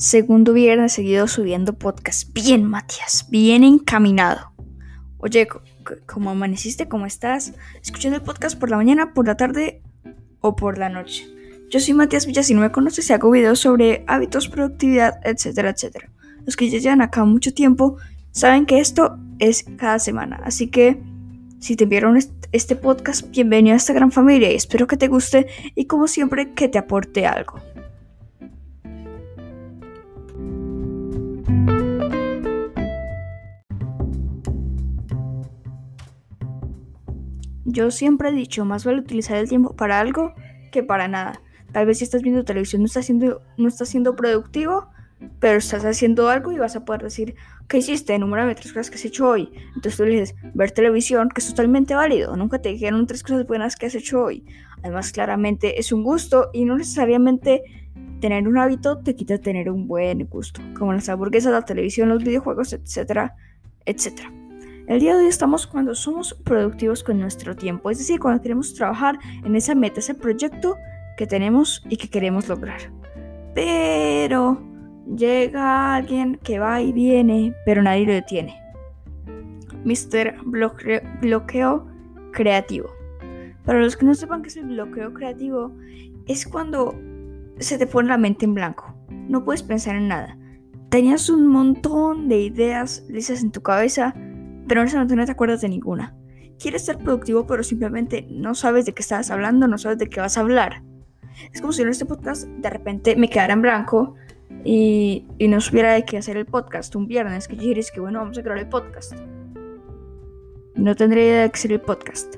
Segundo viernes seguido subiendo podcast. Bien, Matías, bien encaminado. Oye, ¿cómo amaneciste? ¿Cómo estás? ¿Escuchando el podcast por la mañana, por la tarde o por la noche? Yo soy Matías Villa, si no me conoces, hago videos sobre hábitos, productividad, etcétera, etcétera. Los que ya llevan acá mucho tiempo saben que esto es cada semana. Así que, si te enviaron este podcast, bienvenido a esta gran familia y espero que te guste y como siempre que te aporte algo. Yo siempre he dicho, más vale utilizar el tiempo para algo que para nada. Tal vez si estás viendo televisión no estás siendo, no está siendo productivo, pero estás haciendo algo y vas a poder decir, ¿qué hiciste? Enumérame tres cosas que has hecho hoy. Entonces tú le dices, ver televisión, que es totalmente válido. Nunca te dijeron tres cosas buenas que has hecho hoy. Además, claramente es un gusto y no necesariamente tener un hábito te quita tener un buen gusto, como las hamburguesas, la televisión, los videojuegos, etcétera, etcétera. El día de hoy estamos cuando somos productivos con nuestro tiempo, es decir, cuando queremos trabajar en esa meta, ese proyecto que tenemos y que queremos lograr. Pero llega alguien que va y viene, pero nadie lo detiene. Mr. bloqueo creativo. Para los que no sepan qué es el bloqueo creativo, es cuando se te pone la mente en blanco. No puedes pensar en nada. Tenías un montón de ideas lisas en tu cabeza, pero no te acuerdas de ninguna. Quieres ser productivo, pero simplemente no sabes de qué estás hablando, no sabes de qué vas a hablar. Es como si en este podcast de repente me quedara en blanco y, no supiera de qué hacer el podcast un viernes, que yo que bueno, vamos a crear el podcast. No tendría idea de qué hacer el podcast.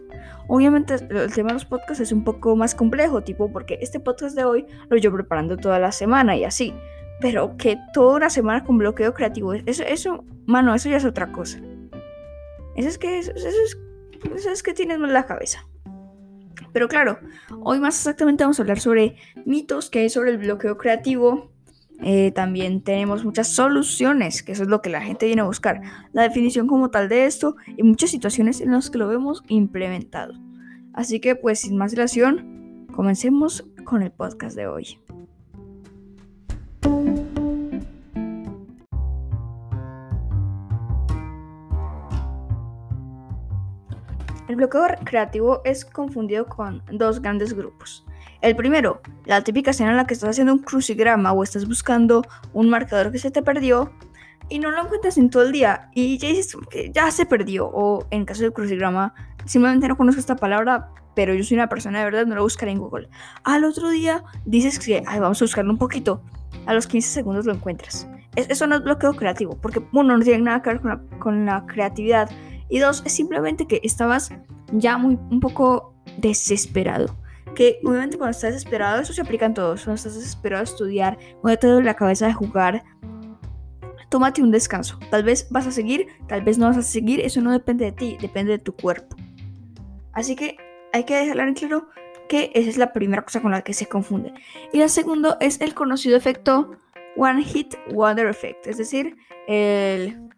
Obviamente el tema de los podcasts es un poco más complejo, tipo porque este podcast de hoy lo yo preparando toda la semana y así. Pero que toda una semana con bloqueo creativo, eso, eso, mano, eso ya es otra cosa. Eso es que, eso es, eso es que tienes más la cabeza. Pero claro, hoy más exactamente vamos a hablar sobre mitos que hay sobre el bloqueo creativo. Eh, también tenemos muchas soluciones, que eso es lo que la gente viene a buscar. La definición como tal de esto y muchas situaciones en las que lo vemos implementado. Así que pues sin más dilación, comencemos con el podcast de hoy. Bloqueo creativo es confundido con dos grandes grupos. El primero, la típica escena en la que estás haciendo un crucigrama o estás buscando un marcador que se te perdió y no lo encuentras en todo el día y ya dices que ya se perdió o en caso del crucigrama simplemente no conozco esta palabra pero yo soy una persona de verdad no lo buscaré en Google. Al otro día dices que Ay, vamos a buscarlo un poquito. A los 15 segundos lo encuentras. eso no es bloqueo creativo porque uno no tiene nada que ver con la, con la creatividad y dos, es simplemente que estabas ya muy un poco desesperado. Que obviamente cuando estás desesperado, eso se aplica en todos. Cuando estás desesperado de estudiar, cuando te duele la cabeza de jugar, tómate un descanso. Tal vez vas a seguir, tal vez no vas a seguir. Eso no depende de ti, depende de tu cuerpo. Así que hay que dejar en claro que esa es la primera cosa con la que se confunde. Y la segunda es el conocido efecto One Hit Wonder Effect. Es decir, el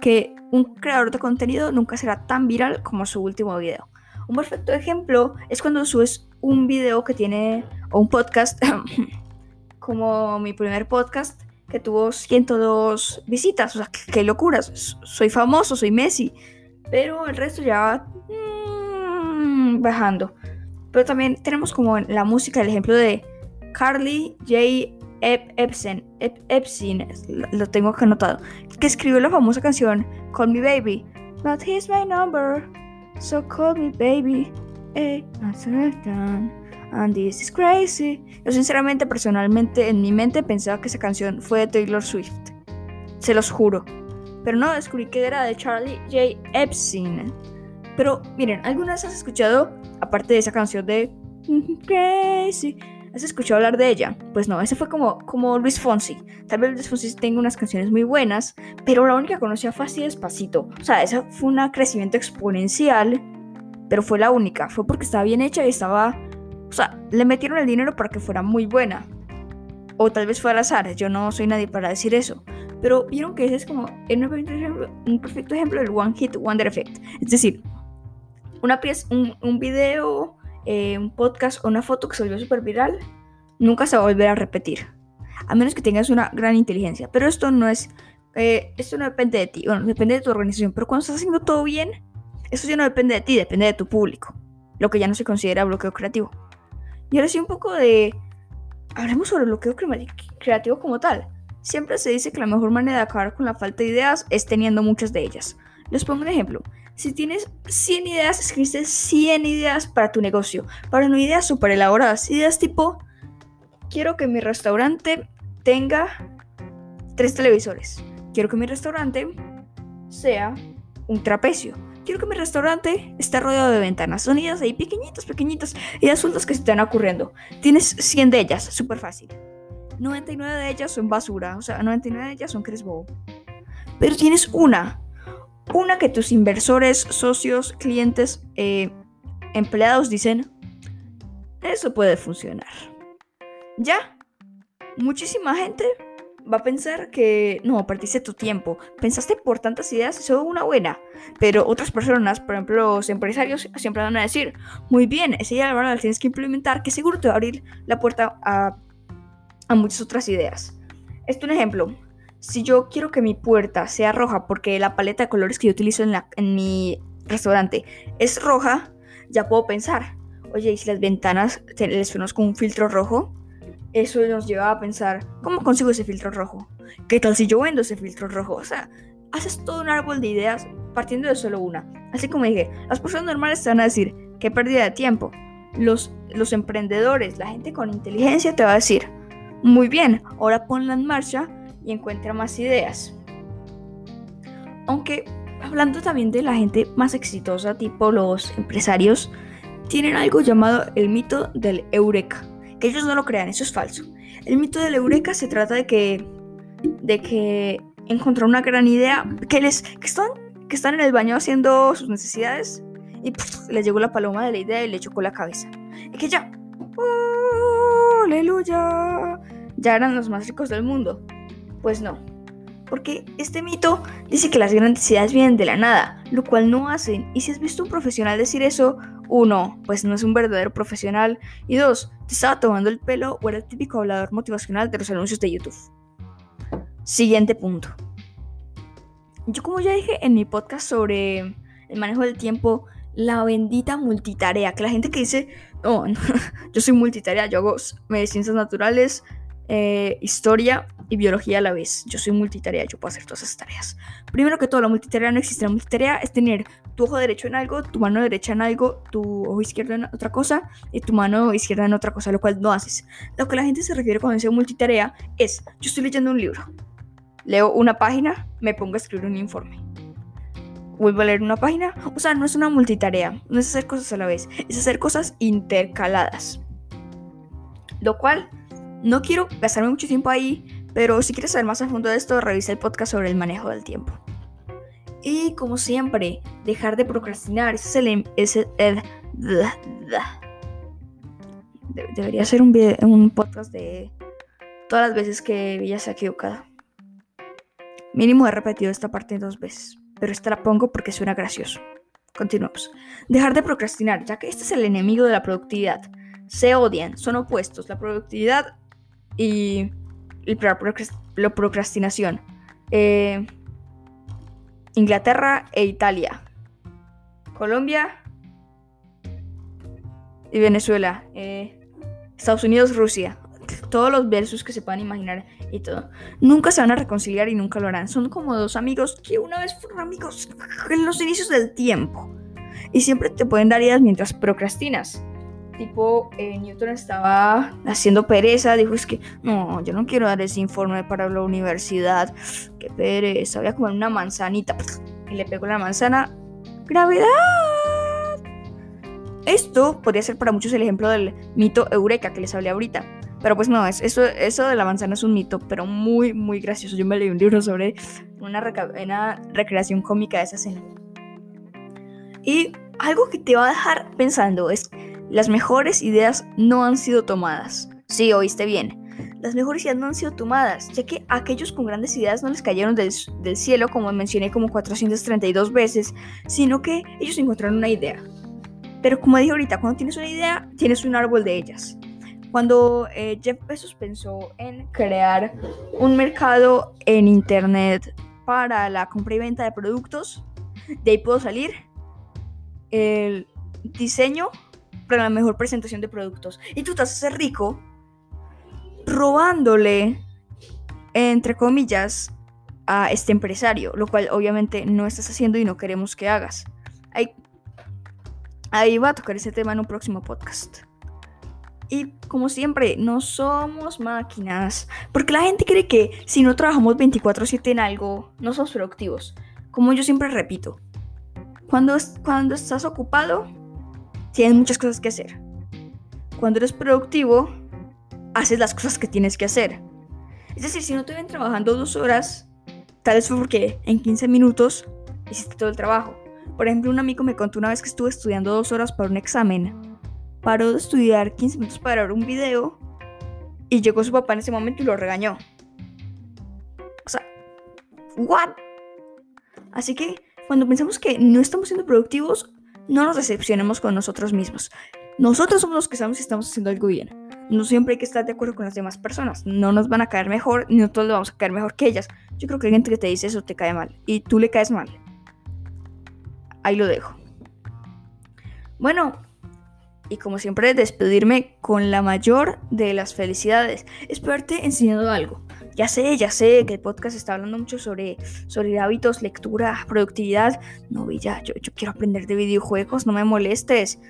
que un creador de contenido nunca será tan viral como su último video. Un perfecto ejemplo es cuando subes un video que tiene, o un podcast, como mi primer podcast, que tuvo 102 visitas. O sea, qué, locuras. Soy famoso, soy Messi. Pero el resto ya va mm, bajando. Pero también tenemos como la música el ejemplo de Carly J. Epstein, Epstein, lo tengo que anotado, que escribió la famosa canción Call Me Baby. But here's my number, so call me baby. Eh, and this is crazy. Yo sinceramente, personalmente, en mi mente pensaba que esa canción fue de Taylor Swift. Se los juro. Pero no, descubrí que era de Charlie J. Epstein. Pero miren, ¿algunas has escuchado, aparte de esa canción de Crazy? ¿Has escuchado hablar de ella? Pues no, ese fue como, como Luis Fonsi. Tal vez Luis Fonsi tenga unas canciones muy buenas, pero la única que conocía fue así despacito. O sea, esa fue un crecimiento exponencial, pero fue la única. Fue porque estaba bien hecha y estaba... O sea, le metieron el dinero para que fuera muy buena. O tal vez fue al azar, yo no soy nadie para decir eso. Pero vieron que ese es como un perfecto ejemplo, del One Hit Wonder Effect. Es decir, una pieza, un, un video eh, un podcast o una foto que se volvió súper viral, nunca se va a volver a repetir. a menos que tengas una gran inteligencia. Pero esto no es, eh, esto no depende de ti, bueno, depende de tu organización. Pero cuando estás haciendo todo bien, esto ya no depende de ti, depende de tu público, lo que ya no se considera bloqueo creativo. Y ahora sí un poco de, hablemos sobre el bloqueo creativo como tal. Siempre se dice que la mejor manera de acabar con la falta de ideas es teniendo muchas de ellas. Les pongo un ejemplo. Si tienes 100 ideas, escribiste 100 ideas para tu negocio, para una idea súper elaboradas. Ideas tipo, quiero que mi restaurante tenga tres televisores. Quiero que mi restaurante sea un trapecio. Quiero que mi restaurante esté rodeado de ventanas. Son ideas ahí pequeñitas, pequeñitas. Ideas sueltas que se te están ocurriendo. Tienes 100 de ellas, súper fácil. 99 de ellas son basura. O sea, 99 de ellas son cresbo. Pero tienes una una que tus inversores, socios, clientes, eh, empleados dicen, eso puede funcionar. Ya, muchísima gente va a pensar que no, perdiste tu tiempo. Pensaste por tantas ideas y solo una buena. Pero otras personas, por ejemplo los empresarios, siempre van a decir, muy bien, esa idea la tienes que implementar, que seguro te va a abrir la puerta a, a muchas otras ideas. Esto es un ejemplo si yo quiero que mi puerta sea roja porque la paleta de colores que yo utilizo en, mi restaurante es roja, ya puedo pensar, oye, ¿y si las ventanas les ponemos con un filtro rojo? Eso nos lleva a pensar, ¿cómo consigo ese filtro rojo? ¿Qué tal si yo vendo ese filtro rojo? O sea, haces todo un árbol de ideas partiendo de solo una. Así como dije, las personas normales te van a decir, qué pérdida de tiempo. Los emprendedores, la gente con inteligencia te va a decir, muy bien, ahora ponla en marcha y encuentra más ideas. Aunque hablando también de la gente más exitosa, tipo los empresarios, tienen algo llamado el mito del eureka. Que ellos no lo crean, eso es falso. El mito del eureka se trata de que, de que encontró una gran idea, que, les, que, están, que están en el baño haciendo sus necesidades y les llegó la paloma de la idea y le chocó la cabeza. Y que ya, ¡oh, aleluya, ya eran los más ricos del mundo. Pues no, porque este mito dice que las grandes ideas vienen de la nada, lo cual no hacen. Y si has visto un profesional decir eso, uno, pues no es un verdadero profesional. Y dos, te estaba tomando el pelo o era el típico hablador motivacional de los anuncios de YouTube. Siguiente punto. Yo como ya dije en mi podcast sobre el manejo del tiempo, la bendita multitarea, que la gente que dice, no, yo soy multitarea, yo hago ciencias naturales, eh, historia y biología a la vez. Yo soy multitarea, yo puedo hacer todas esas tareas. Primero que todo, la multitarea no existe. La multitarea es tener tu ojo derecho en algo, tu mano derecha en algo, tu ojo izquierdo en otra cosa y tu mano izquierda en otra cosa, lo cual no haces. Lo que la gente se refiere cuando dice multitarea es, yo estoy leyendo un libro, leo una página, me pongo a escribir un informe. Vuelvo a leer una página. O sea, no es una multitarea, no es hacer cosas a la vez, es hacer cosas intercaladas. Lo cual no quiero gastarme mucho tiempo ahí, pero si quieres saber más a fondo de esto, revisa el podcast sobre el manejo del tiempo. Y como siempre, dejar de procrastinar. Ese es el... Ese, debería ser un, un podcast de todas las veces que ella se ha equivocado. Mínimo he repetido esta parte dos veces, pero esta la pongo porque suena gracioso. Continuamos. Dejar de procrastinar, ya que este es el enemigo de la productividad. Se odian, son opuestos. La productividad y, la procrastinación. Eh, Inglaterra e Italia. Colombia y Venezuela. Eh, Estados Unidos, Rusia. Todos los versos que se puedan imaginar y todo. Nunca se van a reconciliar y nunca lo harán. Son como dos amigos que una vez fueron amigos en los inicios del tiempo. Y siempre te pueden dar ideas mientras procrastinas tipo eh, Newton estaba haciendo pereza, dijo es que no, yo no quiero dar ese informe para la universidad, qué pereza, voy a comer una manzanita y le pegó la manzana, gravedad. Esto podría ser para muchos el ejemplo del mito Eureka que les hablé ahorita. Pero pues no, es, eso, eso de la manzana es un mito, pero muy, muy gracioso. Yo me leí un libro sobre una, una recreación cómica de esa escena. Y algo que te va a dejar pensando es las mejores ideas no han sido tomadas. Sí, oíste bien. Las mejores ideas no han sido tomadas, ya que aquellos con grandes ideas no les cayeron del, cielo, como mencioné como 432 veces, sino que ellos encontraron una idea. Pero como dije ahorita, cuando tienes una idea, tienes un árbol de ellas. Cuando eh, Jeff Bezos pensó en crear un mercado en Internet para la compra y venta de productos, de ahí pudo salir el diseño para la mejor presentación de productos. Y tú te vas a hacer rico robándole, entre comillas, a este empresario, lo cual obviamente no estás haciendo y no queremos que hagas. Ahí, ahí va a tocar ese tema en un próximo podcast. Y como siempre, no somos máquinas. Porque la gente cree que si no trabajamos 24/7 en algo, no somos productivos. Como yo siempre repito, cuando, cuando estás ocupado, tienes muchas cosas que hacer. Cuando eres productivo, haces las cosas que tienes que hacer. Es decir, si no te ven trabajando dos horas, tal vez fue porque en 15 minutos hiciste todo el trabajo. Por ejemplo, un amigo me contó una vez que estuvo estudiando dos horas para un examen paró de estudiar 15 minutos para ver un video y llegó su papá en ese momento y lo regañó. O sea, ¿what? Así que cuando pensamos que no estamos siendo productivos, no nos decepcionemos con nosotros mismos. Nosotros somos los que sabemos si estamos haciendo algo bien. No siempre hay que estar de acuerdo con las demás personas. No nos van a caer mejor, ni nosotros le vamos a caer mejor que ellas. Yo creo que gente que te dice eso te cae mal y tú le caes mal. Ahí lo dejo. Bueno, y como siempre despedirme con la mayor de las felicidades. Espero haberte enseñado algo. Ya sé, ya sé que el podcast está hablando mucho sobre, sobre hábitos, lectura, productividad. No, Villa, yo, yo quiero aprender de videojuegos, no me molestes.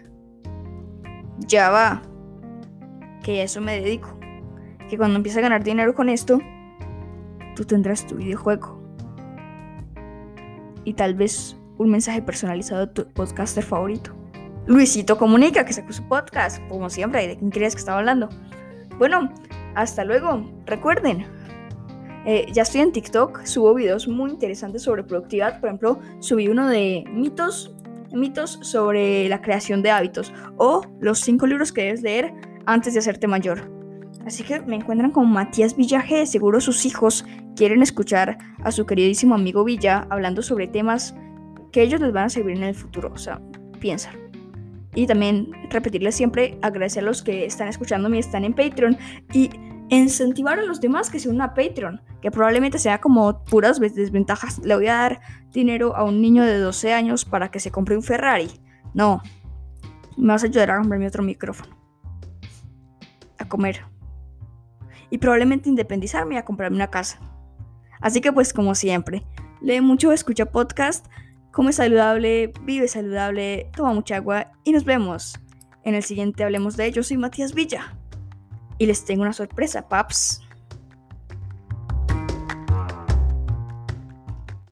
Ya va. Que a eso me dedico. Que cuando empiece a ganar dinero con esto, tú tendrás tu videojuego. Y tal vez un mensaje personalizado de tu podcaster favorito. Luisito Comunica, que sacó su podcast, como siempre, ¿de quién crees que estaba hablando? Bueno, hasta luego. Recuerden, eh, ya estoy en TikTok, subo videos muy interesantes sobre productividad. Por ejemplo, subí uno de mitos, mitos sobre la creación de hábitos o los cinco libros que debes leer antes de hacerte mayor. Así que me encuentran con Matías Villaje. Seguro sus hijos quieren escuchar a su queridísimo amigo Villa hablando sobre temas que ellos les van a servir en el futuro. O sea, piensa. Y también repetirles siempre, agradecer a los que están escuchándome y están en Patreon. Y incentivar a los demás que se unan a Patreon, que probablemente sea como puras desventajas. Le voy a dar dinero a un niño de 12 años para que se compre un Ferrari. No, me vas a ayudar a comprarme otro micrófono. A comer. Y probablemente independizarme y a comprarme una casa. Así que pues como siempre, lee mucho, escucha podcast come saludable, vive saludable, toma mucha agua y nos vemos en el siguiente Hablemos de ello. Soy Matías Villa y les tengo una sorpresa, paps.